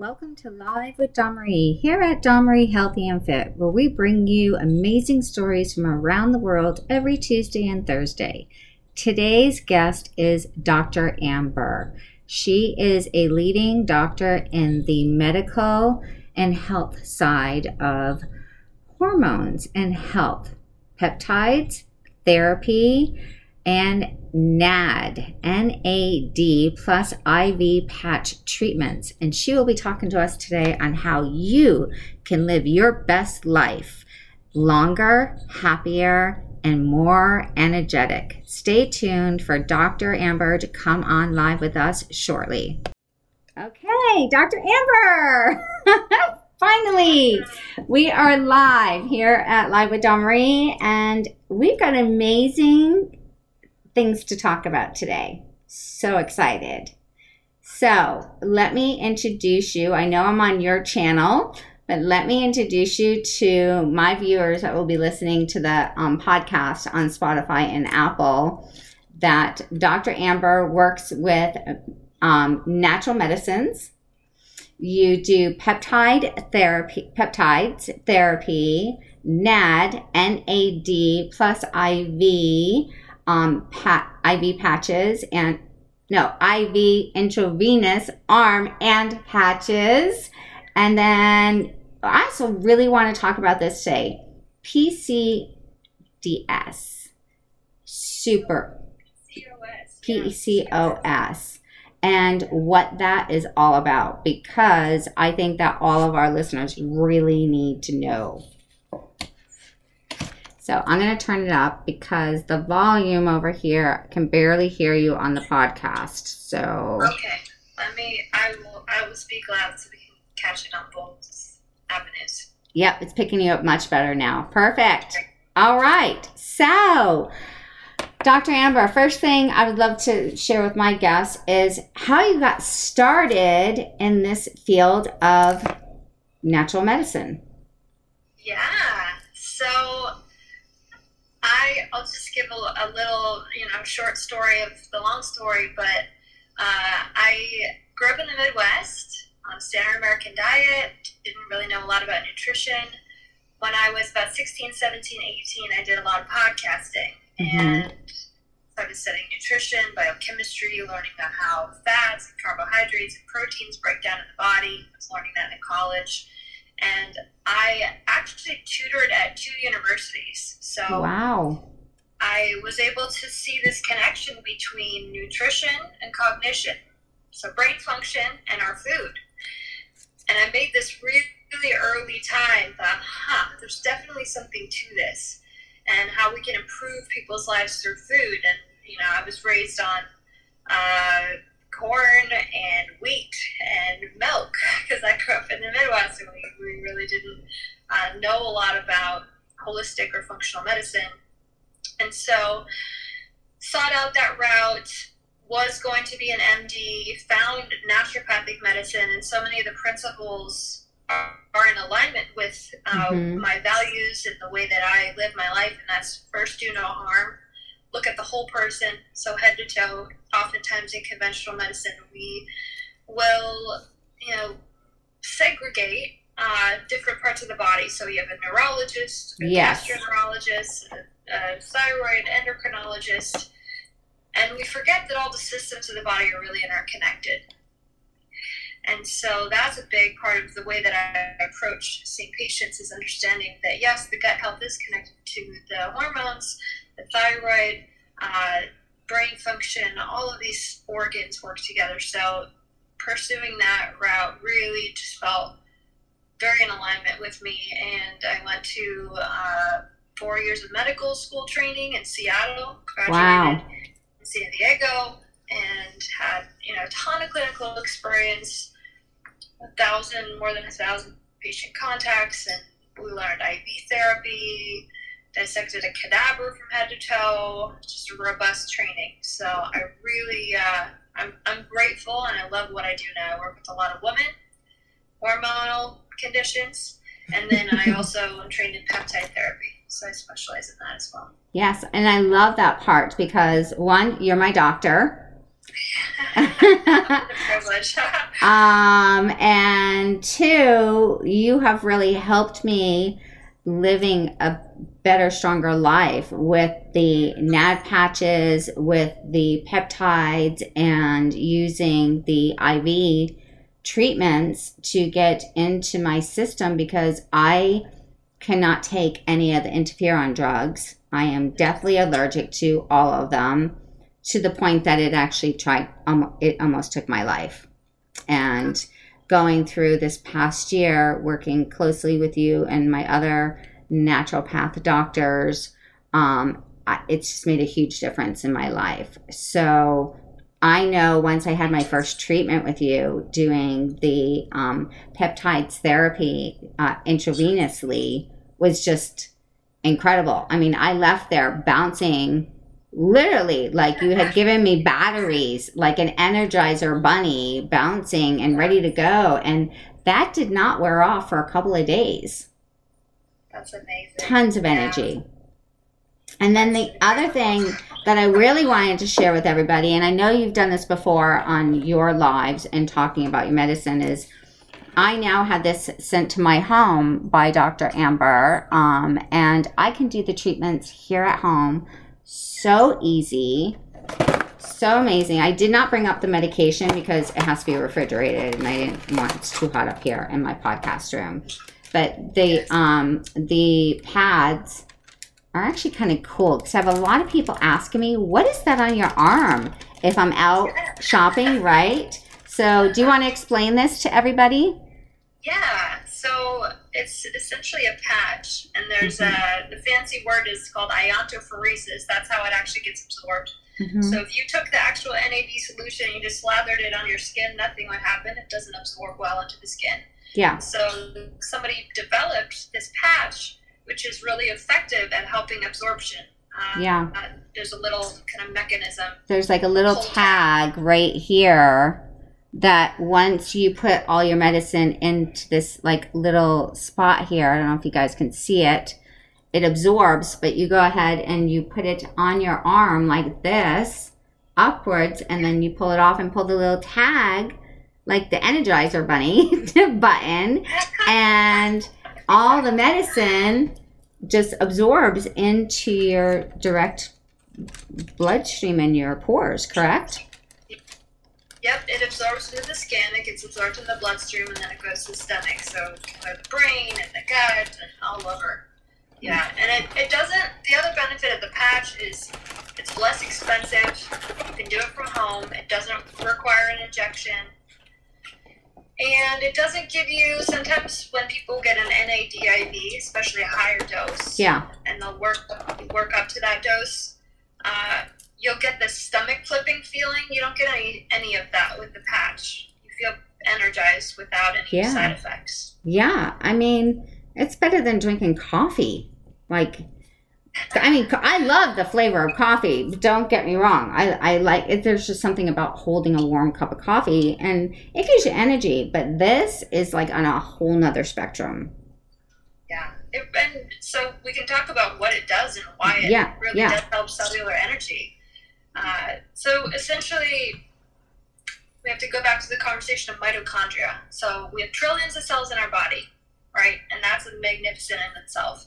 Welcome to Live with Marie here at Marie Healthy and Fit, where we bring you amazing stories from around the world every Tuesday and Thursday. Today's guest is Dr. Amber. She is a leading doctor in the medical and health side of hormones and health, peptides, therapy, and NAD, NAD plus IV patch treatments. And she will be talking to us today on how you can live your best life longer, happier, and more energetic. Stay tuned for Dr. Amber to come on live with us shortly. Okay, Dr. Amber! Finally, we are live here at Live with Marie, and we've got amazing things to talk about today. So excited. So, let me introduce you. I know I'm on your channel, but let me introduce you to my viewers that will be listening to the um, podcast on Spotify and Apple. That Dr. Amber works with um, natural medicines. You do peptide therapy, peptides therapy, NAD, NAD plus IV um, pat, IV patches and no, IV intravenous arm and patches. And then I also really want to talk about this today PCDS. Super. PCOS. And what that is all about because I think that all of our listeners really need to know. So I'm going to turn it up because the volume over here can barely hear you on the podcast. So okay, let me. I will. I will speak loud so we can catch it on both avenues. Yep, it's picking you up much better now. Perfect. All right. So, Dr. Amber, first thing I would love to share with my guests is how you got started in this field of natural medicine. Yeah. So I I'll just give a, a, little you know short story of the long story, but uh, I grew up in the Midwest on a standard American diet. Didn't really know a lot about nutrition. When I was about 16, 17, 18, I did a lot of podcasting mm-hmm. and started studying nutrition, biochemistry, learning about how fats and carbohydrates and proteins break down in the body. I was learning that in college and I actually tutored at two universities. So wow. I was able to see this connection between nutrition and cognition, so brain function and our food. And I made this really, really early time that, huh, there's definitely something to this and how we can improve people's lives through food. And, you know, I was raised on uh, corn and wheat and milk because I grew up in the Midwest and we, we really didn't uh, know a lot about holistic or functional medicine. And so sought out that route, was going to be an MD, found naturopathic medicine, and so many of the principles are, are in alignment with uh, mm-hmm. my values and the way that I live my life, and that's first do no harm look at the whole person, so head to toe. Oftentimes in conventional medicine, we will, you know, segregate uh, different parts of the body. So you have a neurologist, a yes. gastroenterologist, a, a thyroid endocrinologist, and we forget that all the systems of the body are really interconnected. And so that's a big part of the way that I approach seeing patients is understanding that yes, the gut health is connected to the hormones, the thyroid, uh, brain function, all of these organs work together. So pursuing that route really just felt very in alignment with me. And I went to uh, four years of medical school training in Seattle, graduated wow. in San Diego, and had you know a ton of clinical experience, a thousand, more than a thousand patient contacts, and we learned IV therapy, dissected a cadaver from head to toe, just a robust training. So I really, uh, I'm, I'm grateful and I love what I do now. I work with a lot of women, hormonal conditions, and then I also am trained in peptide therapy. So I specialize in that as well. Yes, and I love that part because one, you're my doctor. um, and two, you have really helped me living a better, stronger life with the NAD patches, with the peptides, and using the IV treatments to get into my system because I cannot take any of the interferon drugs. I am deathly allergic to all of them to the point that it actually tried um, it almost took my life. And going through this past year working closely with you and my other naturopath doctors um, it's just made a huge difference in my life. So I know once I had my first treatment with you doing the um, peptides therapy uh, intravenously was just incredible. I mean, I left there bouncing literally like you had given me batteries, like an energizer bunny bouncing and ready to go. And that did not wear off for a couple of days. That's amazing. Tons of energy. Yeah. And then the other thing that I really wanted to share with everybody, and I know you've done this before on your lives and talking about your medicine, is I now had this sent to my home by Dr. Amber, um, and I can do the treatments here at home. So easy, so amazing. I did not bring up the medication because it has to be refrigerated, and I didn't want it too hot up here in my podcast room. But the um, the pads are actually kind of cool because I have a lot of people asking me, what is that on your arm if I'm out shopping, right? So, do you want to explain this to everybody? Yeah, so it's essentially a patch, and there's mm-hmm. a the fancy word is called iontophoresis. That's how it actually gets absorbed. Mm-hmm. So if you took the actual NAD solution and you just slathered it on your skin, nothing would happen. It doesn't absorb well into the skin. Yeah. So somebody developed this patch which is really effective at helping absorption. Um, yeah. Uh, there's a little kind of mechanism. There's like a little tag right here that once you put all your medicine into this like little spot here, I don't know if you guys can see it, it absorbs, but you go ahead and you put it on your arm like this upwards and then you pull it off and pull the little tag like the energizer bunny button and all the medicine just absorbs into your direct bloodstream and your pores, correct? Yep, it absorbs through the skin, it gets absorbed in the bloodstream, and then it goes to the stomach. So the brain and the gut and all over. Yeah, and it, it doesn't, the other benefit of the patch is it's less expensive. You can do it from home. It doesn't require an injection and it doesn't give you sometimes when people get an NADIV, especially a higher dose. Yeah. And they'll work work up to that dose. Uh, you'll get the stomach flipping feeling. You don't get any any of that with the patch. You feel energized without any yeah. side effects. Yeah, I mean, it's better than drinking coffee. Like I mean, I love the flavor of coffee. Don't get me wrong. I, I like it. There's just something about holding a warm cup of coffee and it gives you energy. But this is like on a whole nother spectrum. Yeah. It, and so we can talk about what it does and why it yeah, really yeah. does help cellular energy. Uh, so essentially, we have to go back to the conversation of mitochondria. So we have trillions of cells in our body, right? And that's magnificent in itself.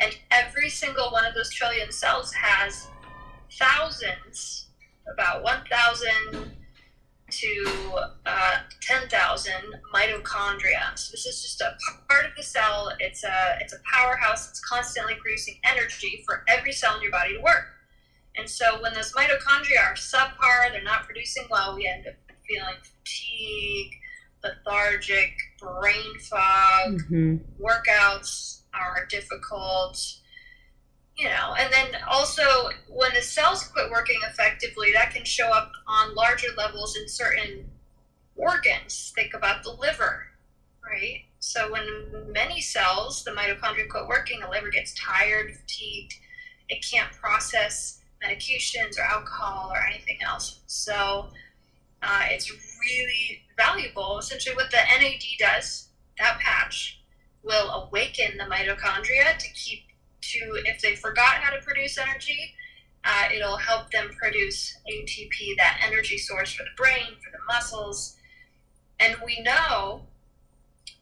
And every single one of those trillion cells has thousands, about 1,000 to uh, 10,000 mitochondria. So this is just a part of the cell. It's a it's a powerhouse. It's constantly producing energy for every cell in your body to work. And so when those mitochondria are subpar, they're not producing well, we end up feeling fatigue, lethargic, brain fog, mm-hmm. workouts are difficult you know and then also when the cells quit working effectively that can show up on larger levels in certain organs. Think about the liver right? So when many cells the mitochondria quit working the liver gets tired fatigued it can't process medications or alcohol or anything else. So uh, it's really valuable. Essentially what the nad does that patch will awaken the mitochondria to keep to if they forgot how to produce energy Uh, it'll help them produce ATP, that energy source for the brain, for the muscles. And we know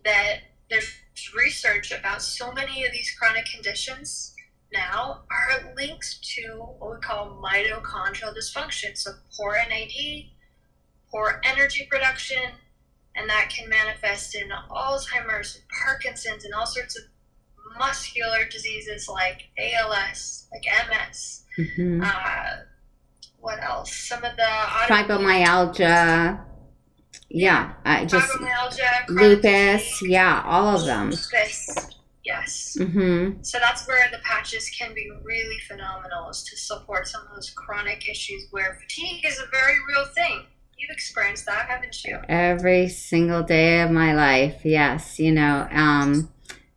that there's research about so many of these chronic conditions now are linked to what we call mitochondrial dysfunction. So poor NAD, poor energy production, and that can manifest in Alzheimer's and Parkinson's and all sorts of muscular diseases like ALS, like MS. Mm-hmm. Uh, what else? Some of the fibromyalgia. Yeah, uh, just fibromyalgia, lupus. Yeah, all of them. Lupus. Yes. Mm-hmm. So that's where the patches can be really phenomenal, is to support some of those chronic issues where fatigue is a very real thing. You've experienced that, haven't you? Every single day of my life, yes. You know, um,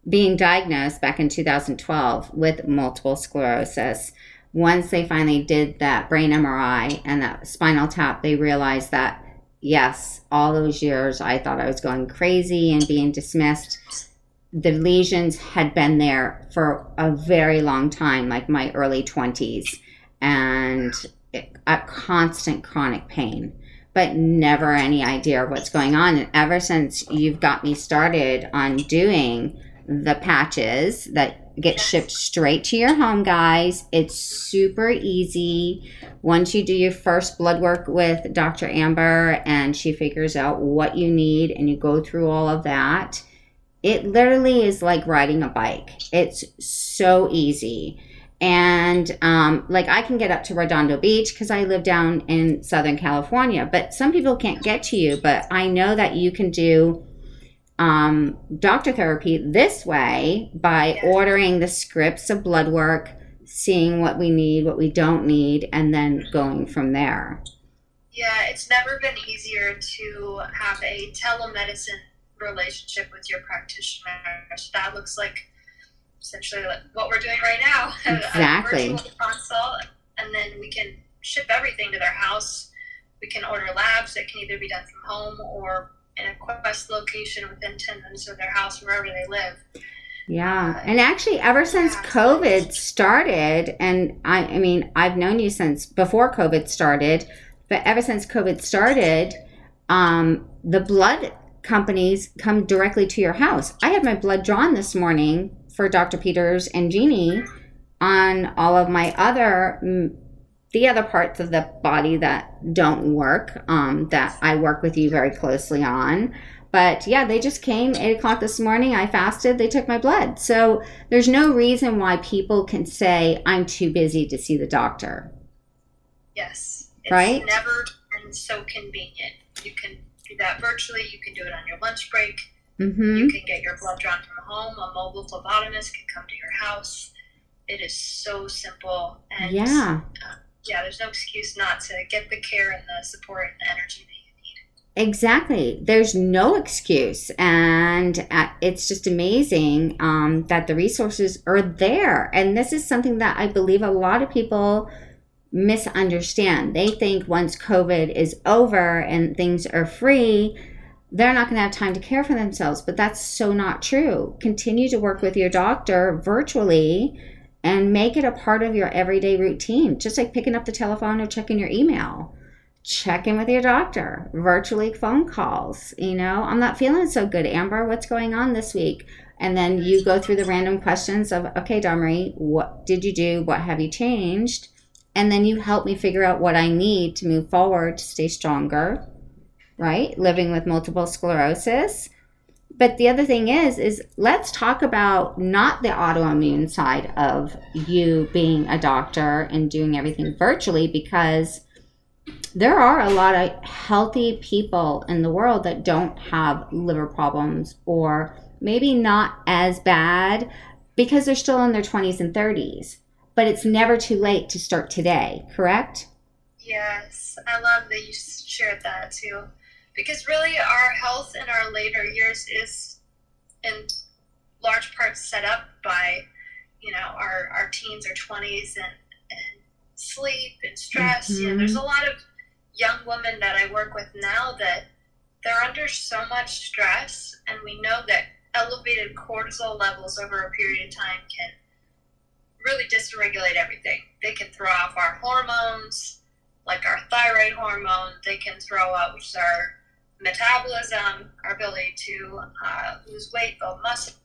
being diagnosed back in 2012 with multiple sclerosis. Once they finally did that brain MRI and that spinal tap, they realized that, yes, all those years I thought I was going crazy and being dismissed. The lesions had been there for a very long time, like my early 20s, and a constant chronic pain but never any idea of what's going on. And ever since you've got me started on doing the patches that get shipped straight to your home, guys. It's super easy. Once you do your first blood work with Dr. Amber and she figures out what you need and you go through all of that, it literally is like riding a bike. It's so easy. And um, like I can get up to Redondo Beach because I live down in Southern California, but some people can't get to you. But I know that you can do um, doctor therapy this way by ordering the scripts of blood work, seeing what we need, what we don't need, and then going from there. Yeah, it's never been easier to have a telemedicine relationship with your practitioner. That looks like essentially what we're doing right now. Exactly. a virtual consult, and then we can ship everything to their house. We can order labs that can either be done from home or in a Quest location within 10 minutes of their house, wherever they live. Yeah. Uh, and actually, ever since COVID started, and I, I mean, I've known you since before COVID started, but ever since COVID started, um, the blood companies come directly to your house. I had my blood drawn this morning for Dr. Peters and Jeannie on all of my other the other parts of the body that don't work um, that I work with you very closely on. But yeah, they just came eight o'clock this morning. I fasted. They took my blood. So there's no reason why people can say I'm too busy to see the doctor. Yes. It's right. Never been so convenient. You can do that virtually. You can do it on your lunch break. Mm-hmm. You can get your blood drawn from home. A mobile phlebotomist can come to your house. It is so simple. And yeah. Uh, yeah, there's no excuse not to get the care and the support and the energy that you need. Exactly. There's no excuse. And uh, it's just amazing um, that the resources are there. And this is something that I believe a lot of people misunderstand. They think once COVID is over and things are free, they're not going to have time to care for themselves. But that's so not true. Continue to work with your doctor virtually and make it a part of your everyday routine, just like picking up the telephone or checking your email. Check in with your doctor, virtually phone calls. You know, I'm not feeling so good, Amber. What's going on this week? And then you go through the random questions of, okay, Domri, what did you do? What have you changed? And then you help me figure out what I need to move forward to stay stronger, right? Living with multiple sclerosis. But the other thing is is let's talk about not the autoimmune side of you being a doctor and doing everything virtually because there are a lot of healthy people in the world that don't have liver problems or maybe not as bad because they're still in their 20s and 30s but it's never too late to start today correct? Yes i love that you shared that too because really our health in our later years is in large part set up by you know our, our teens or 20s and, and sleep and stress mm-hmm. you know, there's a lot of young women that i work with now that they're under so much stress and we know that elevated cortisol levels over a period of time can really dysregulate everything. They can throw off our hormones, like our thyroid hormone. They can throw out, which is our metabolism, our ability to uh, lose weight, build muscle.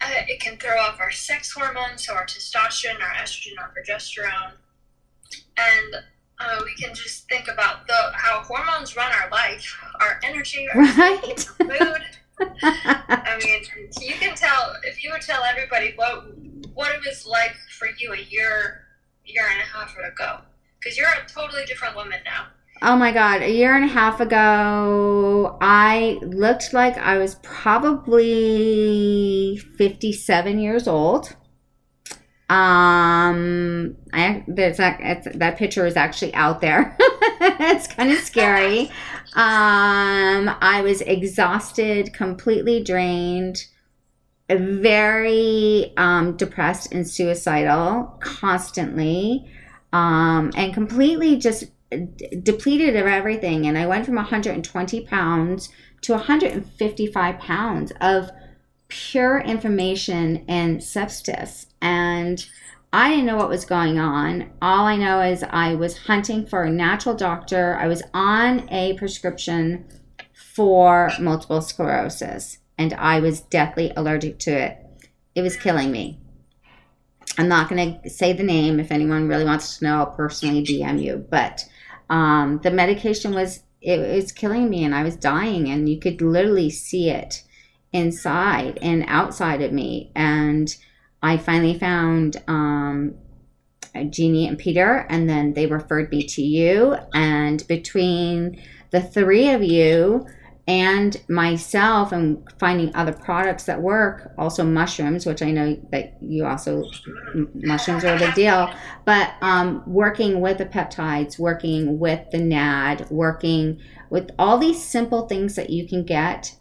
Uh, it can throw off our sex hormones, so our testosterone, our estrogen, our progesterone. And uh, we can just think about the how hormones run our life, our energy, our Right. food. I mean, you can tell if you would tell everybody what what it was like for you a year year and a half ago, because you're a totally different woman now. Oh my God. A year and a half ago, I looked like I was probably 57 years old. Um, I there's that it's, that picture is actually out there. it's kind of scary. Um, I was exhausted, completely drained, very um, depressed and suicidal constantly, um, and completely just depleted of everything. And I went from 120 pounds to 155 pounds of pure information and substance. And I didn't know what was going on. All I know is I was hunting for a natural doctor. I was on a prescription for multiple sclerosis, and I was deathly allergic to it. It was killing me. I'm not going to say the name. If anyone really wants to know, I'll personally DM you. But um, the medication was it was killing me, and I was dying, and you could literally see it inside and outside of me. And I finally found um, Jeannie and Peter, and then they referred me to you. And between the three of you and myself, and finding other products that work, also mushrooms, which I know that you also mushrooms are a big deal. But um, working with the peptides, working with the NAD, working with all these simple things that you can get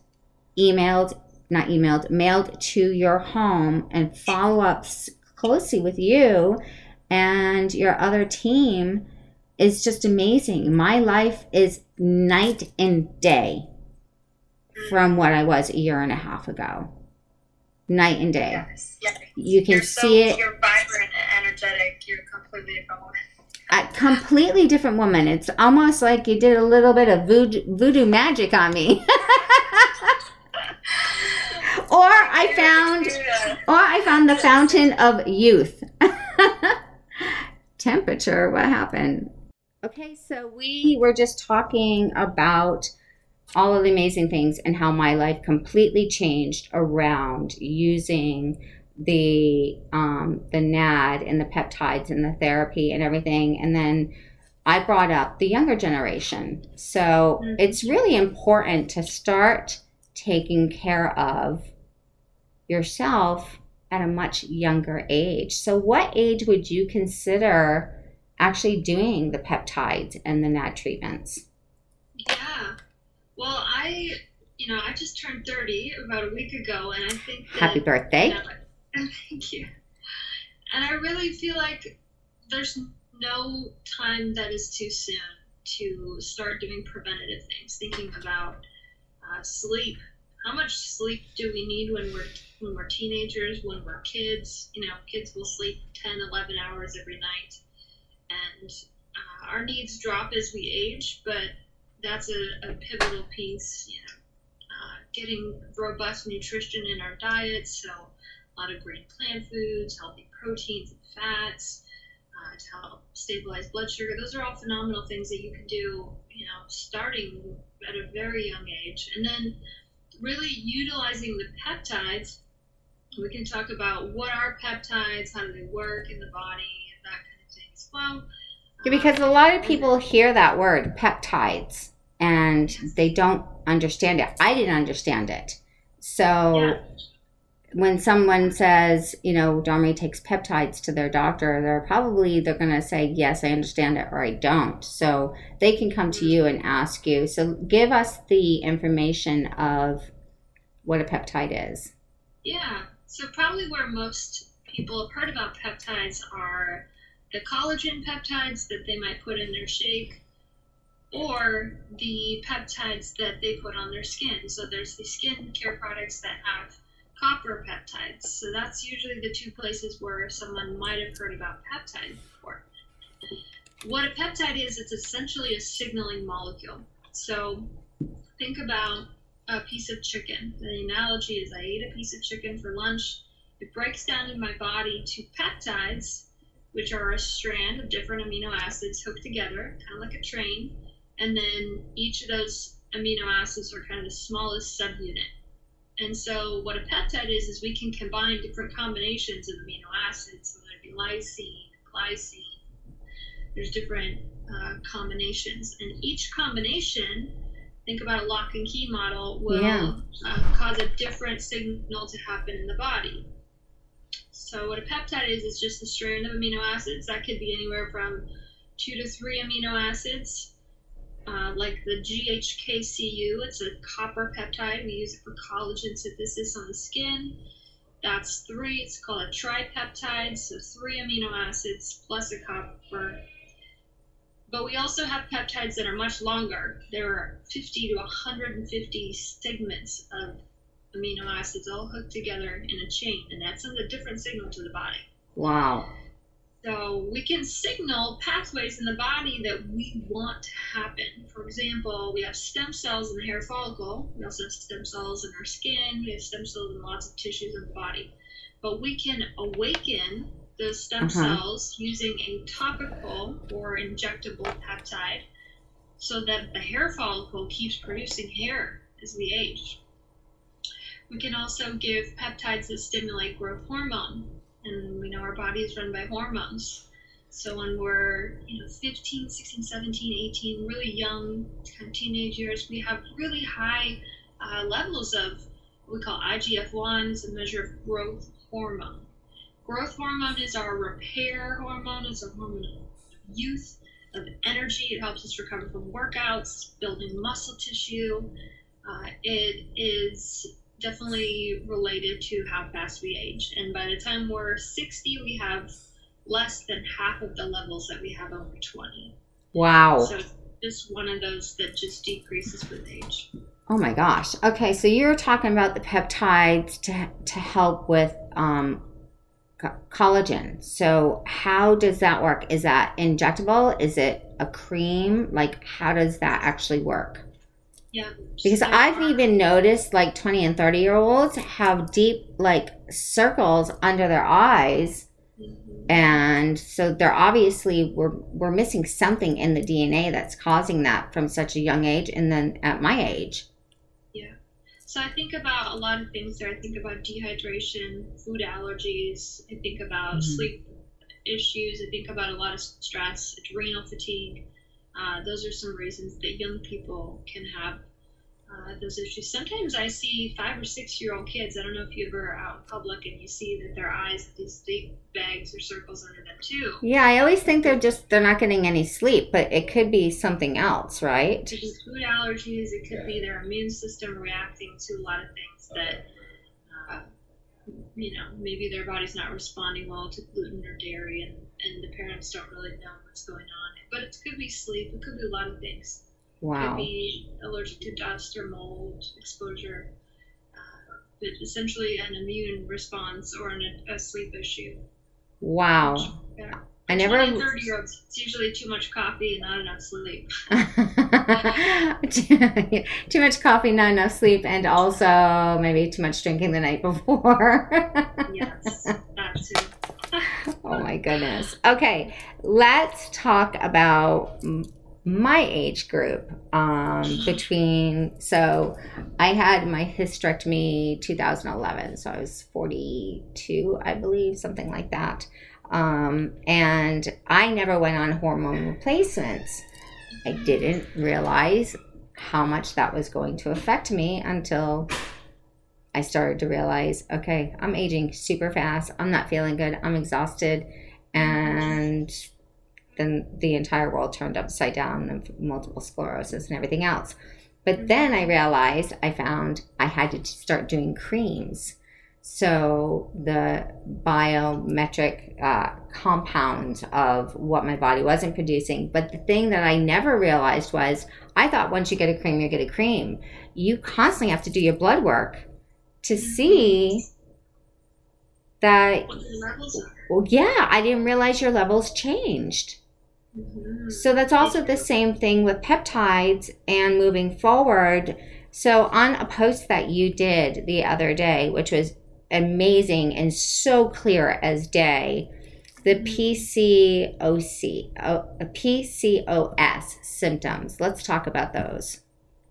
emailed, not emailed, mailed to your home and follow up closely with you and your other team is just amazing. My life is night and day from what I was a year and a half ago. Night and day. Yes, yes. You can You're so, see it You're vibrant and energetic. You're a completely different woman. a completely different woman. It's almost like you did a little bit of voodoo, voodoo magic on me. or I found or I found the fountain of youth. Temperature, what happened? Okay, so we were just talking about all of the amazing things and how my life completely changed around using the um, the NAD and the peptides and the therapy and everything, and then I brought up the younger generation. So Mhm. it's really important to start taking care of yourself at a much younger age. So, what age would you consider actually doing the peptides and the NAD treatments? Well, I, you know, I just turned 30 about a week ago, and I think that. Happy birthday. Thank you. And I really feel like there's no time that is too soon to start doing preventative things, thinking about uh, sleep. How much sleep do we need when we're when we're teenagers, when we're kids? You know, kids will sleep 10, 11 hours every night, and uh, our needs drop as we age, but that's a, a pivotal piece. You know, uh, getting robust nutrition in our diet, so a lot of green plant foods, healthy proteins and fats uh, to help stabilize blood sugar. Those are all phenomenal things that you can do, you know, starting at a very young age. And then really utilizing the peptides. We can talk about what are peptides, how do they work in the body, and that kind of thing as well. Because a lot of people hear that word, peptides, and they don't understand it. I didn't understand it. So Yeah. when someone says, you know, Domri takes peptides to their doctor, they're probably they're going to say, "Yes, I understand it," or "I don't." So they can come to you and ask you. So give us the information of what a peptide is. Yeah. So probably where most people have heard about peptides are the collagen peptides that they might put in their shake or the peptides that they put on their skin. So there's the skin care products that have copper peptides. So that's usually the two places where someone might have heard about peptides before. What a peptide is, it's essentially a signaling molecule. So think about a piece of chicken. The analogy is I ate a piece of chicken for lunch. It breaks down in my body to peptides, which are a strand of different amino acids hooked together, kind of like a train. And then each of those amino acids are kind of the smallest subunit. And so, what a peptide is, is we can combine different combinations of amino acids, so whether it be lysine, glycine. There's different uh, combinations, and each combination, think about a lock and key model, will Yeah. uh, cause a different signal to happen in the body. So, what a peptide is, is just a strand of amino acids that could be anywhere from two to three amino acids uh, like the GHK-Cu. It's a copper peptide. We use it for collagen synthesis on the skin. That's three. It's called a tripeptide, so three amino acids plus a copper. But we also have peptides that are much longer. There are 50 to 150 segments of amino acids all hooked together in a chain, and that sends a different signal to the body. Wow. So we can signal pathways in the body that we want to happen. For example, we have stem cells in the hair follicle. We also have stem cells in our skin. We have stem cells in lots of tissues in the body. But we can awaken the stem Uh-huh. cells using a topical or injectable peptide so that the hair follicle keeps producing hair as we age. We can also give peptides that stimulate growth hormone and we know our body is run by hormones. So when we're, you know, 15, 16, 17, 18, really young, kind of teenage years, we have really high uh, levels of what we call IGF-1, it's a measure of growth hormone. Growth hormone is our repair hormone, it's a hormone of youth, of energy. It helps us recover from workouts, building muscle tissue. Uh, it is definitely related to how fast we age. And by the time we're 60, we have less than half of the levels that we have over 20. Wow. So it's just one of those that just decreases with age. Oh my gosh. Okay, so you're talking about the peptides to to help with um, co- collagen. So how does that work? Is that injectable? Is it a cream? Like how does that actually work? Yeah. Because I've even noticed like 20 and 30 year olds have deep like circles under their eyes Mhm. and so they're obviously we're we're missing something in the DNA that's causing that from such a young age and then at my age. Yeah. So I think about a lot of things there. I think about dehydration, food allergies. I think about Mhm. sleep issues. I think about a lot of stress, adrenal fatigue. Uh, those are some reasons that young people can have uh, those issues. Sometimes I see five or six year old kids. I don't know if you ever are out in public and you see that their eyes have these deep bags or circles under them too. Yeah, I always think they're just they're not getting any sleep, but it could be something else, right? It could be food allergies. It could be their immune system reacting to a lot of things that, uh, you know, maybe their body's not responding well to gluten or dairy, and, and the parents don't really know what's going on. But it could be sleep. It could be a lot of things. It could be allergic to dust or mold exposure. Uh, but essentially, an immune response or an, a sleep issue. Wow. Yeah. I never 20 and 30 year olds, it's usually too much coffee and not enough sleep. too much coffee, not enough sleep, and also maybe too much drinking the night before. Yes, that too. oh my goodness. Okay, let's talk about my age group. Um, between so, I had my hysterectomy 2011, so I was 42, I believe, something like that. Um, and I never went on hormone replacements. I didn't realize how much that was going to affect me until I started to realize okay, I'm aging super fast. I'm not feeling good. I'm exhausted. And then the entire world turned upside down and multiple sclerosis and everything else. But then I realized I found I had to start doing creams. So the biometric uh, compound of what my body wasn't producing. But the thing that I never realized was I thought once you get a cream, you get a cream. You constantly have to do your blood work to see that What the levels are. well yeah i didn't realize your levels changed. Mhm. so that's also the same thing with peptides and moving forward. So on a post that you did the other day which was amazing and so clear as day the pcoc oh, pcos symptoms. Let's talk about those.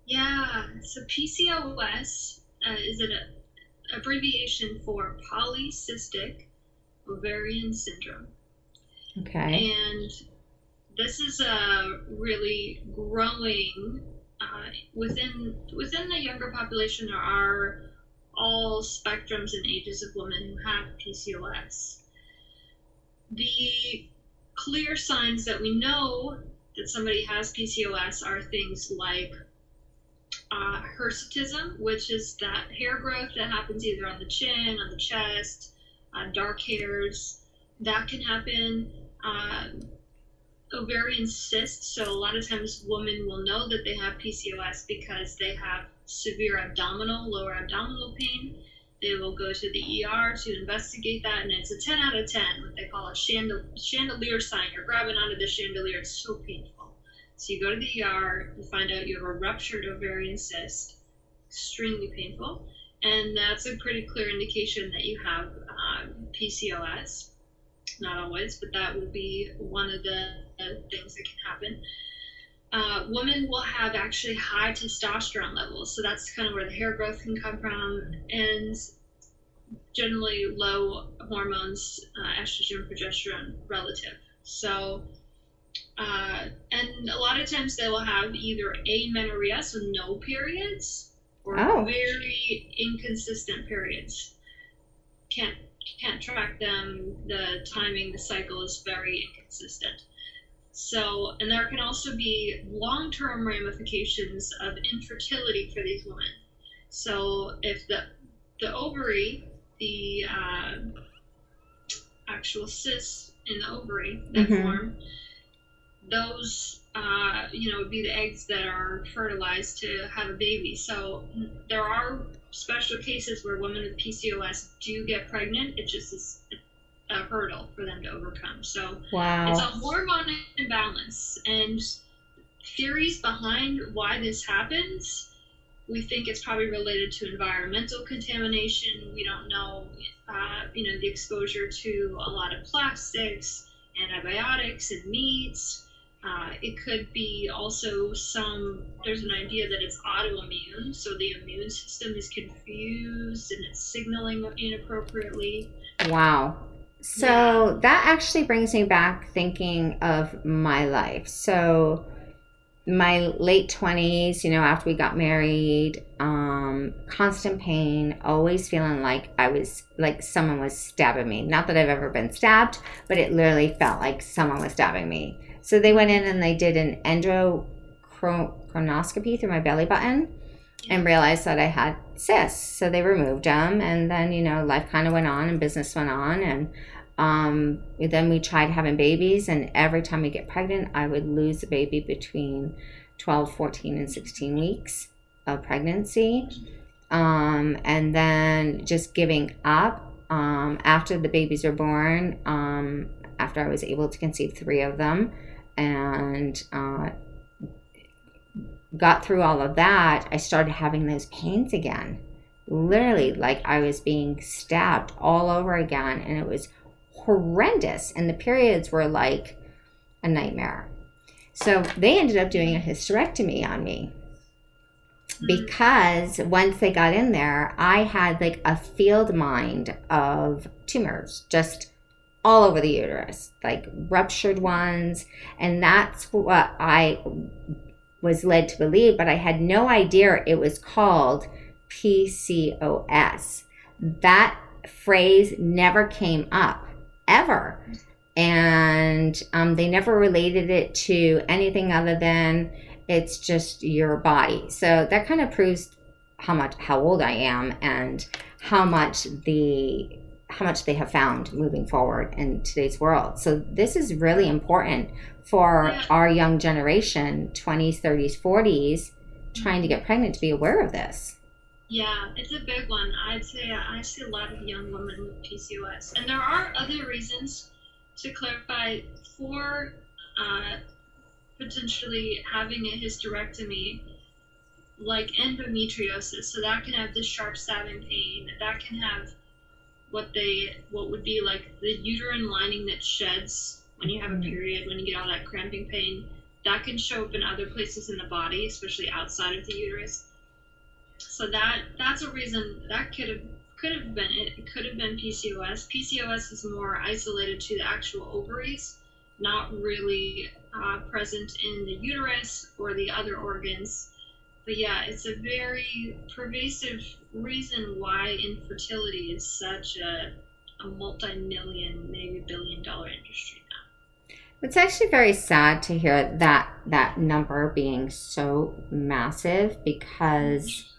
Yeah, so PCOS uh, is an uh, abbreviation for polycystic ovarian syndrome. okay And this is a really growing uh, within within the younger population. There are all spectrums and ages of women who have PCOS. The clear signs that we know that somebody has PCOS are things like uh, hirsutism, which is that hair growth that happens either on the chin, on the chest, dark hairs. That can happen. Um, ovarian cysts. So a lot of times women will know that they have PCOS because they have severe abdominal, lower abdominal pain. They will go to the ER to investigate that, and it's a 10 out of 10, what they call a chandelier sign. You're grabbing onto the chandelier, it's so painful. So you go to the ER, you find out you have a ruptured ovarian cyst, extremely painful, and that's a pretty clear indication that you have um, PCOS. Not always, but that will be one of the uh, things that can happen. Uh, women will have actually high testosterone levels, so that's kind of where the hair growth can come from, and generally low hormones, uh, estrogen, progesterone relative. So, uh, and a lot of times they will have either amenorrhea, so no periods, or Oh. very inconsistent periods. Can't can't track them. The timing, the cycle is very inconsistent. So, and there can also be long term ramifications of infertility for these women. So, if the the ovary, the uh, actual cysts in the ovary that Mhm. form, those uh, you know would be the eggs that are fertilized to have a baby. So there are special cases where women with PCOS do get pregnant. It just is a hurdle for them to overcome. So it's a hormone imbalance and theories behind why this happens. We think it's probably related to environmental contamination. We don't know, uh, you know, the exposure to a lot of plastics, antibiotics, and meats. Uh, it could be also some. There's an idea that it's autoimmune, so the immune system is confused and it's signaling inappropriately. Wow. So that actually brings me back thinking of my life. So my late 20s, you know, after we got married, um, constant pain, always feeling like I was like someone was stabbing me. Not that I've ever been stabbed, but it literally felt like someone was stabbing me. So they went in and they did an endochronoscopy through my belly button and realized that I had cysts. So they removed them, and then you know life kind of went on and business went on, and um, then we tried having babies, and every time we get pregnant, I would lose a baby between 12, 14, and 16 weeks of pregnancy, um, and then just giving up um, after the babies were born. Um, after I was able to conceive three of them, and uh, got through all of that, I started having those pains again. Literally, like I was being stabbed all over again, and it was horrendous. And the periods were like a nightmare. So they ended up doing a hysterectomy on me hmm. because once they got in there, I had like a field mind of tumors just all over the uterus, like ruptured ones. And that's what I was led to believe, but I had no idea it was called PCOS. That phrase never came up ever. And um, they never related it to anything other than it's just your body. So that kind of proves how much how old I am and how much the how much they have found moving forward in today's world. So this is really important for our young generation, 20s, 30s, 40s, trying to get pregnant to be aware of this. Yeah, it's a big one. I'd say I see a lot of young women with PCOS, and there are other reasons to clarify for uh, potentially having a hysterectomy, like endometriosis. So that can have this sharp stabbing pain. That can have what they what would be like the uterine lining that sheds when you have a period, when you get all that cramping pain. That can show up in other places in the body, especially outside of the uterus so that that's a reason that could have could have been it. It could have been PCOS. PCOS is more isolated to the actual ovaries, not really uh, present in the uterus or the other organs. But yeah, it's a very pervasive reason why infertility is such a, a multi-million, maybe billion-dollar industry now. It's actually very sad to hear that that number being so massive because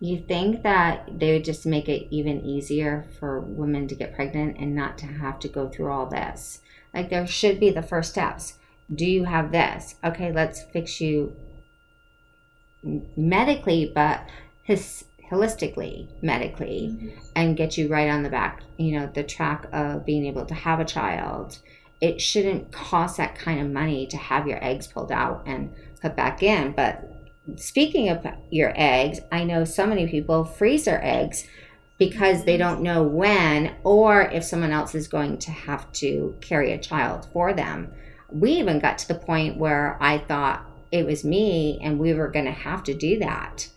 you think that they would just make it even easier for women to get pregnant and not to have to go through all this? Like, there should be the first steps. Do you have this? Okay, let's fix you medically, but his, holistically, medically, mm-hmm. and get you right on the back, you know, the track of being able to have a child. It shouldn't cost that kind of money to have your eggs pulled out and put back in, but speaking of your eggs, I know so many people freeze their eggs because they don't know when or if someone else is going to have to carry a child for them. We even got to the point where I thought it was me and we were going to have to do that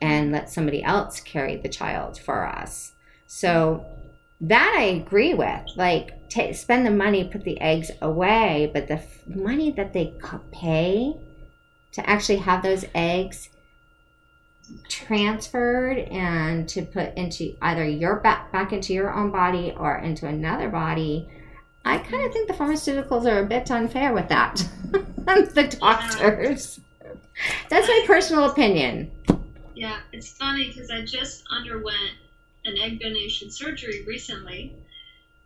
and let somebody else carry the child for us. So that I agree with. Like, t- spend the money, put the eggs away, but the f- money that they pay to actually have those eggs transferred and to put into either your back back into your own body or into another body i kind of think the pharmaceuticals are a bit unfair with that. The doctors. That's my personal opinion. Yeah it's funny because i just underwent an egg donation surgery recently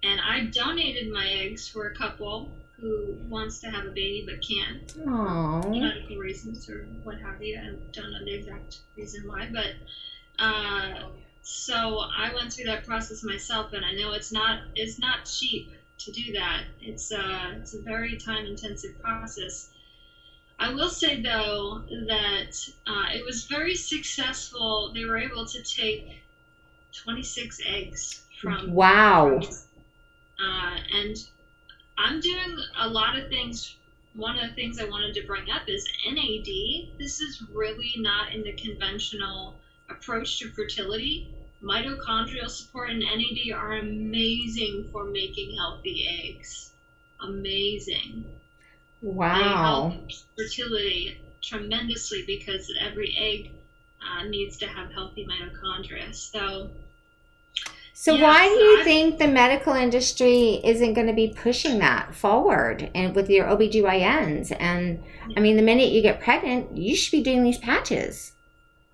and i donated my eggs for a couple who wants to have a baby but can't. Aww. Medical reasons or what have you. I don't know the exact reason why, but uh, so I went through that process myself, and I know it's not it's not cheap to do that. It's uh, it's a very time intensive process. I will say though that uh, it was very successful. They were able to take 26 eggs from wow. uh, and I'm doing a lot of things. One of the things I wanted to bring up is NAD. This is really not in the conventional approach to fertility. Mitochondrial support and NAD are amazing for making healthy eggs. Amazing. Wow. They help fertility tremendously because every egg uh, needs to have healthy mitochondria. So so yes, why do you I, think the medical industry isn't going to be pushing that forward and with your OBGYNs? And I mean, the minute you get pregnant, you should be doing these patches.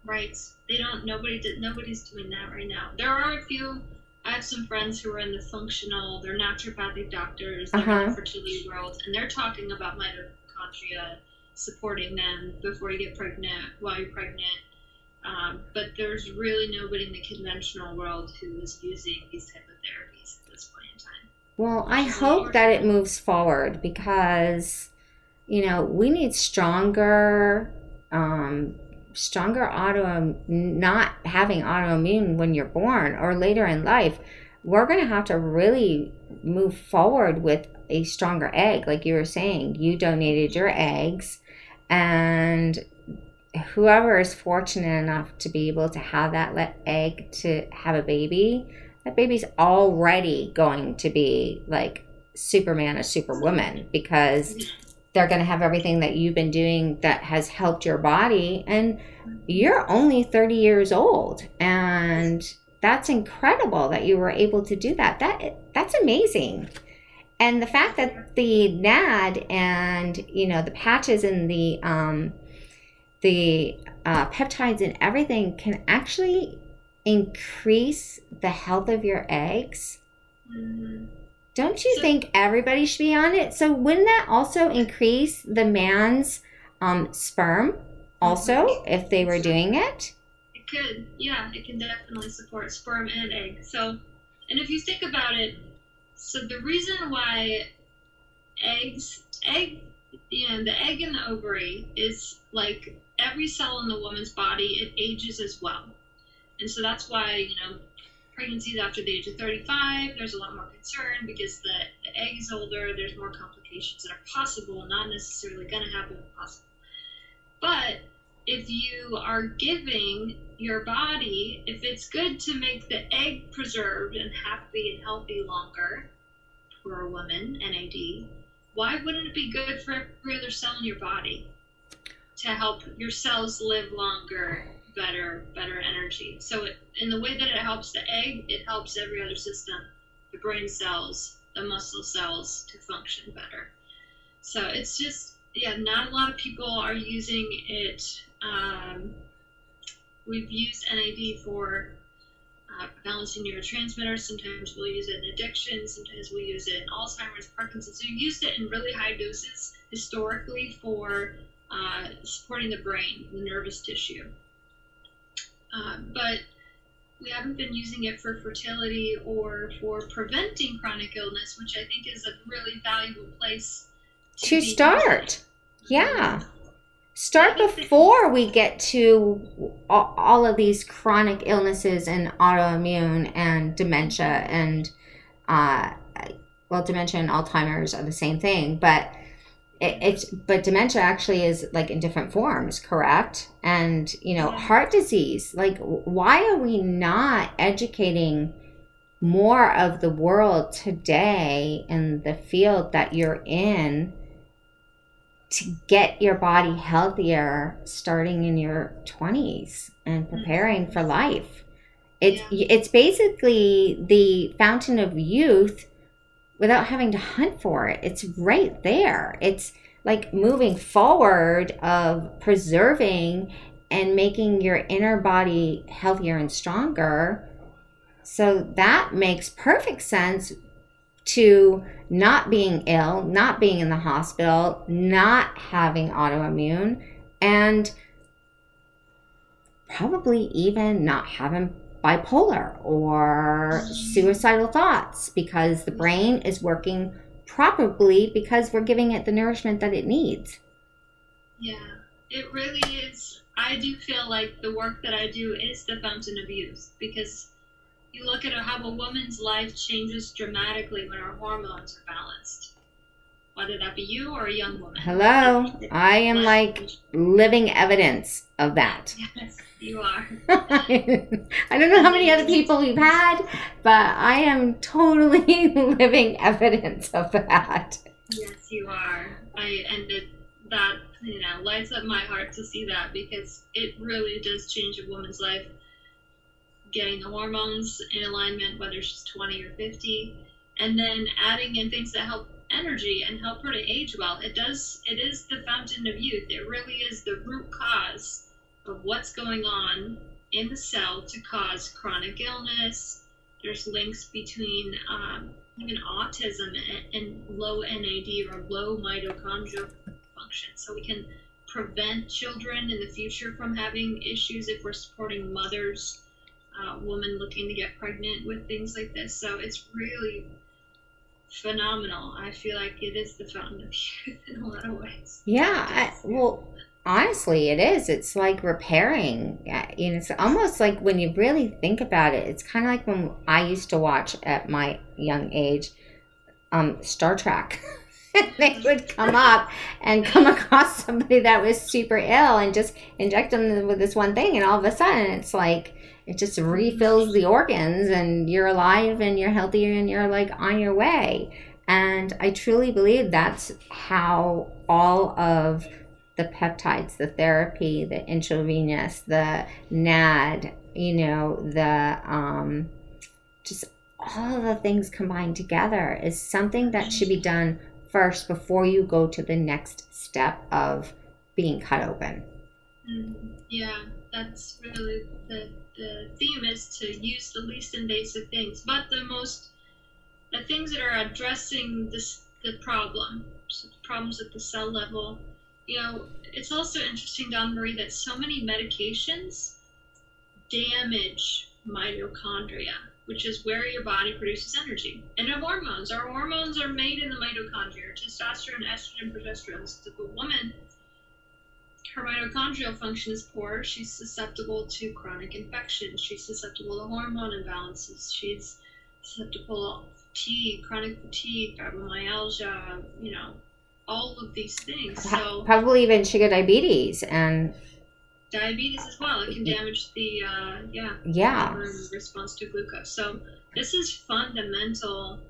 Right. They don't, nobody nobody's doing that right now. There are a few, I have some friends who are in the functional, they're naturopathic doctors, they're uh-huh. in the fertility world, and they're talking about mitochondria supporting them before you get pregnant, while you're pregnant um, but there's really nobody in the conventional world who is using these type of therapies at this point in time. Well, I hope that it moves forward because, you know, we need stronger, um, stronger auto, not having autoimmune when you're born or later in life. We're going to have to really move forward with a stronger egg. Like you were saying, you donated your eggs and whoever is fortunate enough to be able to have that egg to have a baby, that baby's already going to be like Superman or Superwoman because they're going to have everything that you've been doing that has helped your body. And you're only 30 years old. And that's incredible that you were able to do that. That That's amazing. And the fact that the NAD and, you know, the patches and the, um, the uh, peptides and everything can actually increase the health of your eggs. Mm-hmm. Don't you so, think everybody should be on it? So wouldn't that also increase the man's um, sperm also mm-hmm. if they were doing it? It could. Yeah, it can definitely support sperm and egg. So, and if you think about it, so the reason why eggs, egg, you know, the egg in the ovary is like every cell in the woman's body, it ages as well. And so that's why, you know, pregnancies after the age of 35, there's a lot more concern because the, the egg is older, there's more complications that are possible, not necessarily going to happen, possible. But if you are giving your body, if it's good to make the egg preserved and happy and healthy longer for a woman, NAD, why wouldn't it be good for every other cell in your body to help your cells live longer, better, better energy? So, it, in the way that it helps the egg, it helps every other system, the brain cells, the muscle cells to function better. So, it's just, yeah, not a lot of people are using it. Um, we've used NAD for uh, balancing neurotransmitters. Sometimes we'll use it in addiction. Sometimes we'll use it in Alzheimer's, Parkinson's. So we used it in really high doses historically for uh, supporting the brain, the nervous tissue. Uh, but we haven't been using it for fertility or for preventing chronic illness, which I think is a really valuable place to, to start. Yeah. Start before we get to all of these chronic illnesses and autoimmune and dementia and, uh, well, dementia and Alzheimer's are the same thing, but it, it's but dementia actually is like in different forms, correct? And you know, heart disease. Like, why are we not educating? more of the world today in the field that you're in to get your body healthier starting in your 20s and mm-hmm. preparing for life. It's yeah. it's basically the fountain of youth without having to hunt for it. It's right there. It's like moving forward of preserving and making your inner body healthier and stronger. So that makes perfect sense to not being ill, not being in the hospital, not having autoimmune, and probably even not having bipolar or suicidal thoughts because the mm-hmm. brain is working properly because we're giving it the nourishment that it needs. Yeah, it really is. I do feel like the work that I do is the fountain of youth because you look at how a woman's life changes dramatically when her hormones are balanced. Whether that be you or a young woman. Hello. I am like living evidence of that. Yes, you are. I don't know how many other people we've had, but I am totally living evidence of that. Yes, you are. I and it, that you know lights up my heart to see that because it really does change a woman's life getting the hormones in alignment, whether she's 20 or 50, and then adding in things that help energy and help her to age well. It does, it is the fountain of youth. It really is the root cause of what's going on in the cell to cause chronic illness. There's links between um, even autism and, and low NAD or low mitochondrial function. So we can prevent children in the future from having issues if we're supporting mothers uh, woman looking to get pregnant with things like this. So it's really phenomenal. I feel like it is the fountain of youth in a lot of ways. Yeah, I, well, honestly, it is. It's like repairing. You know, it's almost like when you really think about it. It's kind of like when I used to watch at my young age, um, Star Trek. they would come up and come across somebody that was super ill and just inject them with this one thing, and all of a sudden it's like it just refills the organs and you're alive and you're healthy and you're like on your way. And I truly believe that's how all of the peptides, the therapy, the intravenous, the NAD, you know, the um, just all of the things combined together is something that should be done first before you go to the next step of being cut open. Mm-hmm. Yeah, that's really the the theme is to use the least invasive things, but the most the things that are addressing this the problem, so the problems at the cell level. You know, it's also interesting, Dawn Marie, that so many medications damage mitochondria, which is where your body produces energy. And our hormones, our hormones are made in the mitochondria, testosterone, estrogen, progesterone. So if a woman, her mitochondrial function is poor, she's susceptible to chronic infections, she's susceptible to hormone imbalances, she's susceptible to fatigue, chronic fatigue, fibromyalgia, you know, all of these things. So probably even she sugar diabetes and diabetes as well. It can damage the uh, yeah yeah response to glucose. So this is fundamental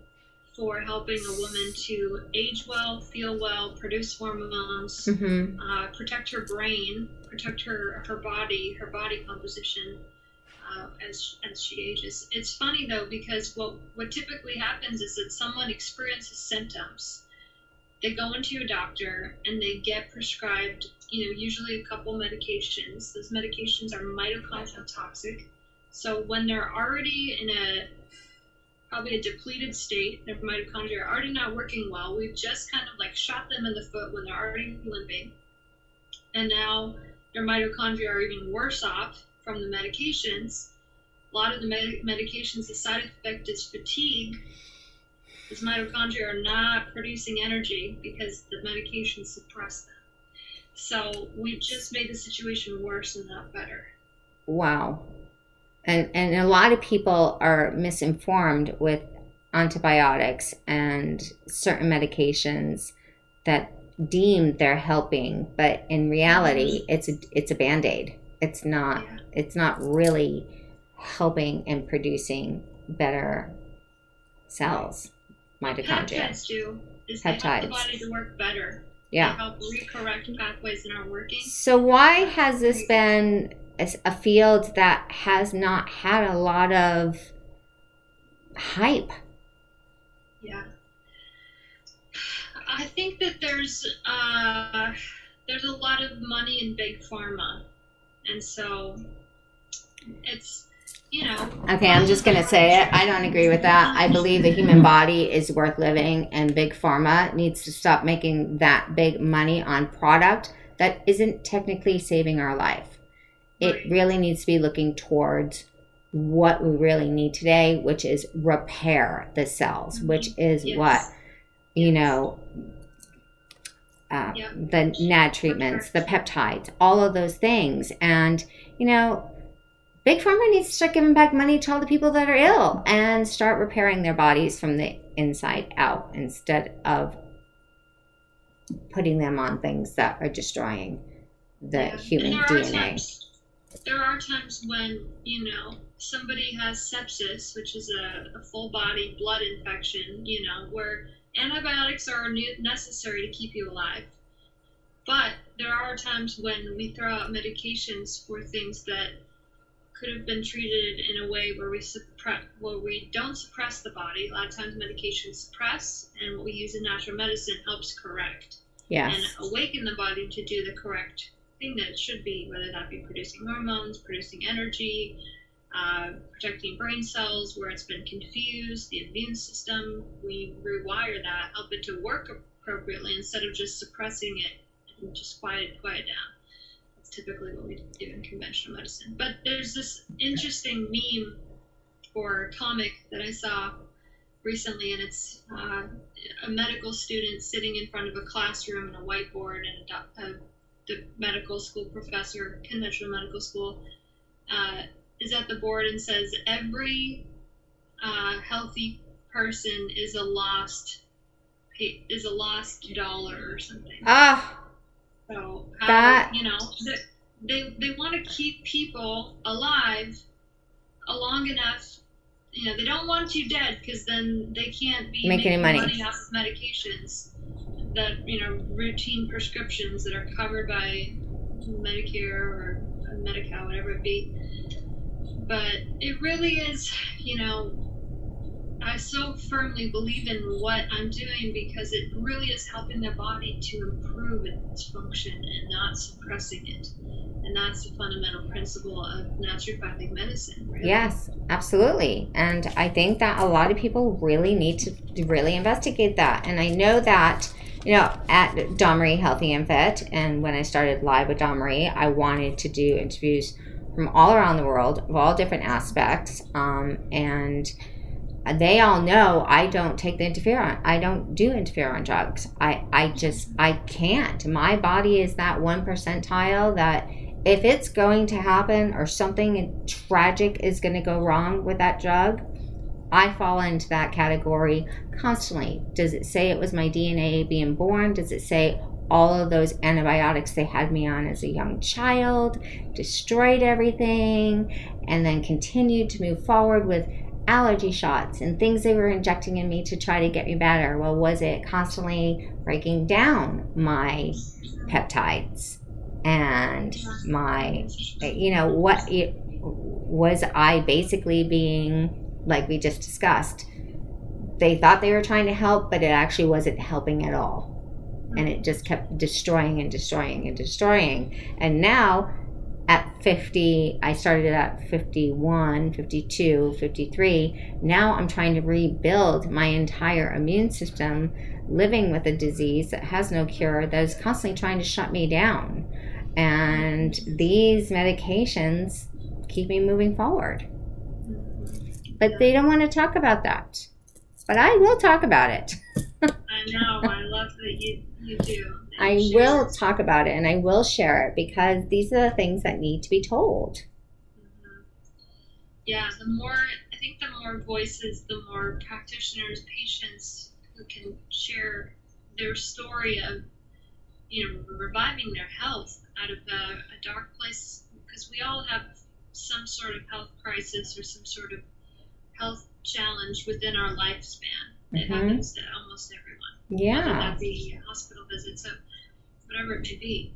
for helping a woman to age well, feel well, produce hormones, mm-hmm. uh, protect her brain, protect her her body, her body composition. Uh, as as she ages, it's funny though because what what typically happens is that someone experiences symptoms, they go into a doctor and they get prescribed you know, usually a couple medications. Those medications are mitochondrial toxic. So when they're already in a probably a depleted state, their mitochondria are already not working well. We've just kind of like shot them in the foot when they're already limping. And now their mitochondria are even worse off from the medications. A lot of the med- medications, the side effect is fatigue. These mitochondria are not producing energy because the medications suppress them. So we just made the situation worse and not better. Wow. And and a lot of people are misinformed with antibiotics and certain medications that deem they're helping, but in reality mm-hmm. it's a it's a band-aid. It's not yeah. it's not really helping and producing better cells, mitochondria. Peptides do. Is Peptides. They help the body to work better yeah. help recorrect pathways that aren't working. So why has this been a field that has not had a lot of hype? Yeah. I think that there's uh, there's a lot of money in big pharma, and so it's you know. Okay, I'm just going to say it. I don't agree with that. I believe the human body is worth living, and big pharma needs to stop making that big money on product that isn't technically saving our life. It really needs to be looking towards what we really need today, which is repair the cells, mm-hmm. which is yes. what, you know, uh, yep. the NAD treatments, the peptides, all of those things. And, you know, Big Pharma needs to start giving back money to all the people that are ill and start repairing their bodies from the inside out instead of putting them on things that are destroying the yeah. human DNA. There are times when, you know, somebody has sepsis, which is a, a full body blood infection, you know, where antibiotics are necessary to keep you alive. But there are times when we throw out medications for things that could have been treated in a way where we suppress, where we don't suppress the body. A lot of times medications suppress, and what we use in natural medicine helps correct. Yes. And awaken the body to do the correct thing that it should be, whether that be producing hormones, producing energy, uh, protecting brain cells where it's been confused, the immune system. We rewire that, help it to work appropriately instead of just suppressing it and just quiet quiet down That's typically what we do in conventional medicine. But there's this interesting meme or comic that I saw recently, and it's uh, a medical student sitting in front of a classroom and a whiteboard, and a, a, the medical school professor, conventional medical school, uh, is at the board and says, Every uh, healthy person is a lost is a lost dollar or something. Ah, so how, that you know they they want to keep people alive long enough. You know they don't want you dead because then they can't be Make making money. money off of medications that you know routine prescriptions that are covered by Medicare or Medi-Cal, whatever it be. But it really is, you know, I so firmly believe in what I'm doing because it really is helping the body to improve its function and not suppressing it. And that's the fundamental principle of naturopathic medicine. Really. Yes, absolutely. And I think that a lot of people really need to really investigate that. And I know that, you know, at Marie Healthy and Fit, and when I started live with Marie, I wanted to do interviews from all around the world of all different aspects. Um, and they all know I don't take the interferon. I don't do interferon drugs. I, I just, I can't. My body is that one percentile that if it's going to happen or something tragic is going to go wrong with that drug, I fall into that category constantly. Does it say it was my DNA being born? Does it say all of those antibiotics they had me on as a young child destroyed everything and then continued to move forward with allergy shots and things they were injecting in me to try to get me better? Well, was it constantly breaking down my peptides and my, you know, what it, was I basically being like we just discussed, they thought they were trying to help, but it actually wasn't helping at all. And it just kept destroying and destroying and destroying. And now at 50, I started at 51, 52, 53. Now I'm trying to rebuild my entire immune system, living with a disease that has no cure, that is constantly trying to shut me down. And these medications keep me moving forward but they don't want to talk about that. But I will talk about it. I know. I love that you, you do. I will talk about it and I will share it because these are the things that need to be told. Mm-hmm. Yeah, the more, I think the more voices, the more practitioners, patients who can share their story of, you know, reviving their health out of a, a dark place because we all have some sort of health crisis or some sort of health challenge within our lifespan. It mm-hmm. happens to almost everyone. Yeah. Whether that be hospital visits, so whatever it may be.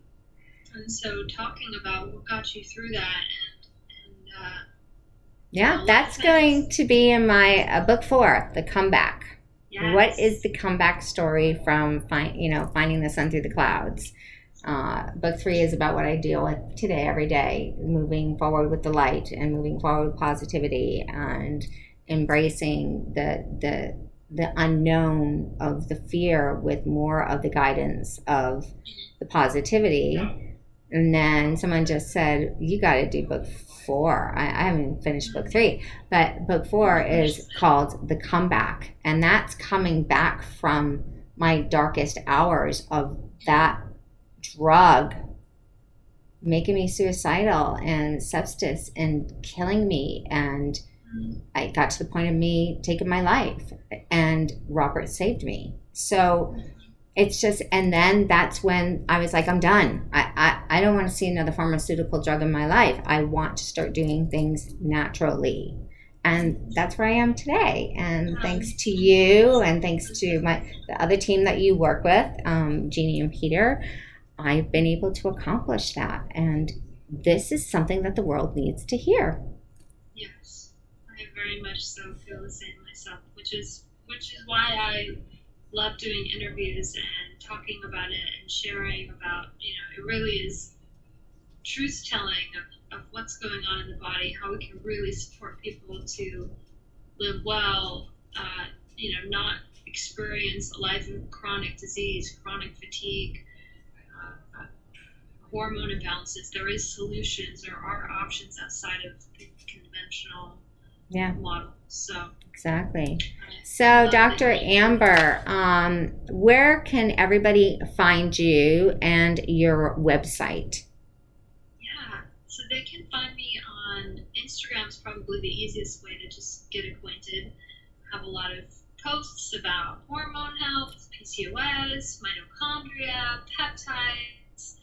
And so talking about what got you through that and, and uh, yeah, that's going to be in my uh, book four, the comeback. Yes. What is the comeback story from find you know finding the sun through the clouds? Uh, book three is about what I deal with today, every day, moving forward with the light and moving forward with positivity and embracing the the the unknown of the fear with more of the guidance of the positivity. And then someone just said, You got to do book four. I, I, haven't finished book three, but book four is called The Comeback. And that's coming back from my darkest hours of that drug making me suicidal and substance and killing me and I got to the point of me taking my life, and Robert saved me. So it's just, and then that's when I was like, I'm done. I, I, I don't want to see another pharmaceutical drug in my life. I want to start doing things naturally. And that's where I am today. And thanks to you, and thanks to my the other team that you work with, um, Jeannie and Peter, I've been able to accomplish that. And this is something that the world needs to hear very much so feel the same myself, which is which is why I love doing interviews and talking about it and sharing about you know it really is truth telling of, of what's going on in the body, how we can really support people to live well, uh, you know, not experience a life of chronic disease, chronic fatigue, uh, uh, hormone imbalances. There is solutions. There are options outside of the conventional yeah. model. So exactly. So, Dr. Amber, um, where can everybody find you and your website? Yeah, so they can find me on Instagram. Is probably the easiest way to just get acquainted. I have a lot of posts about hormone health, PCOS, mitochondria, peptides.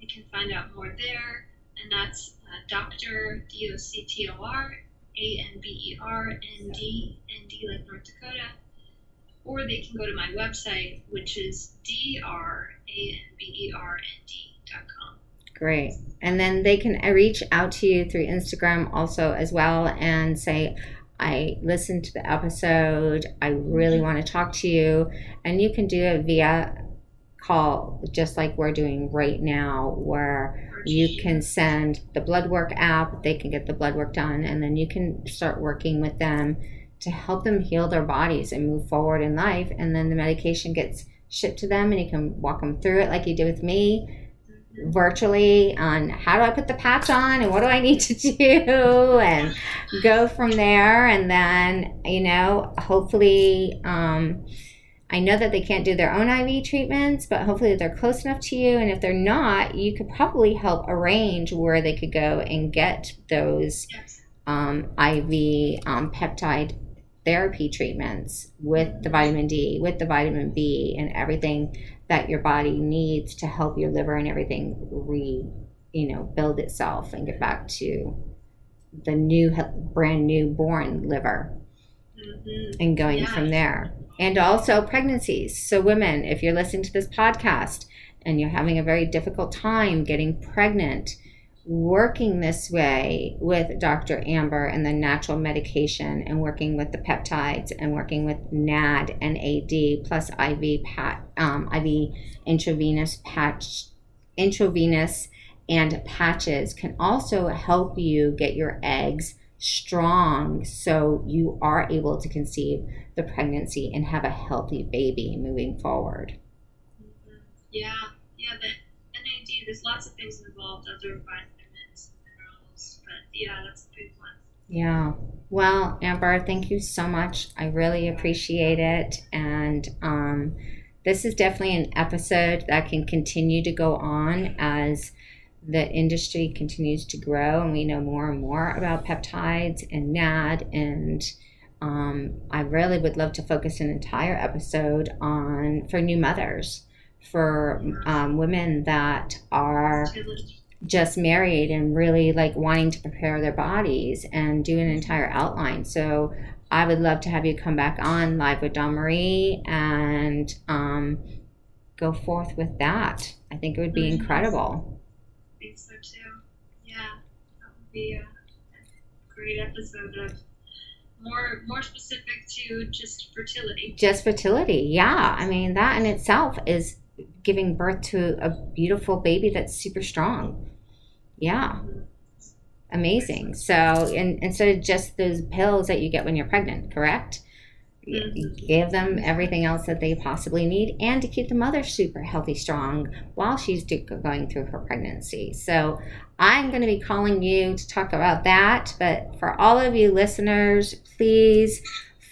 You can find out more there, and that's uh, Dr. D O C T O R a M B E R N D, N D like North Dakota. Or they can go to my website, which is D R A M B E R N D.com. Great. And then they can reach out to you through Instagram also as well and say, I listened to the episode. I really mm-hmm. want to talk to you. And you can do it via call, just like we're doing right now, where you can send the blood work app, they can get the blood work done, and then you can start working with them to help them heal their bodies and move forward in life. And then the medication gets shipped to them, and you can walk them through it like you did with me. virtually on how do I put the patch on and what do I need to do and go from there. And then, you know, hopefully, um, I know that they can't do their own IV treatments, but hopefully they're close enough to you. And if they're not, you could probably help arrange where they could go and get those um, IV um, peptide therapy treatments with the vitamin D, with the vitamin B, and everything that your body needs to help your liver and everything re, you know, build itself and get back to the new, brand new born liver mm-hmm. and going yeah. from there. And also pregnancies. So, women, if you're listening to this podcast and you're having a very difficult time getting pregnant, working this way with Dr. Amber and the natural medication and working with the peptides and working with NAD and AD plus IV pat, um, IV intravenous patch intravenous and patches can also help you get your eggs strong so you are able to conceive the pregnancy and have a healthy baby moving forward. Mm-hmm. Yeah, yeah, the NAD, there's lots of things involved, other vitamins, minerals, but yeah, that's a big one. Yeah. Well, Amber, thank you so much. I really appreciate it. And um, this is definitely an episode that can continue to go on as the industry continues to grow and we know more and more about peptides and NAD. And um, I really would love to focus an entire episode on for new mothers, for um, women that are just married and really like wanting to prepare their bodies and do an entire outline. So I would love to have you come back on live with Dawn Marie and um, go forth with that. I think it would be incredible think so too. Yeah, that would be uh, a, great episode of more more specific to just fertility. Just fertility, yeah. I mean that in itself is giving birth to a beautiful baby that's super strong. Yeah. Amazing. So, instead of just those pills that you get when you're pregnant, correct? Mm-hmm. give them everything else that they possibly need and to keep the mother super healthy strong while she's going through her pregnancy so i'm going to be calling you to talk about that but for all of you listeners please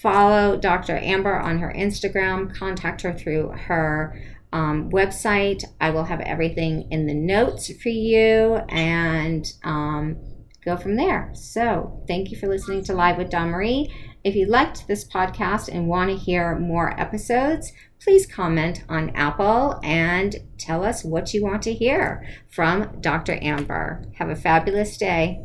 follow dr amber on her instagram contact her through her um, website i will have everything in the notes for you and um, go from there so thank you for listening to live with dawn marie if you liked this podcast and want to hear more episodes, please comment on Apple and tell us what you want to hear from Dr. Amber. Have a fabulous day.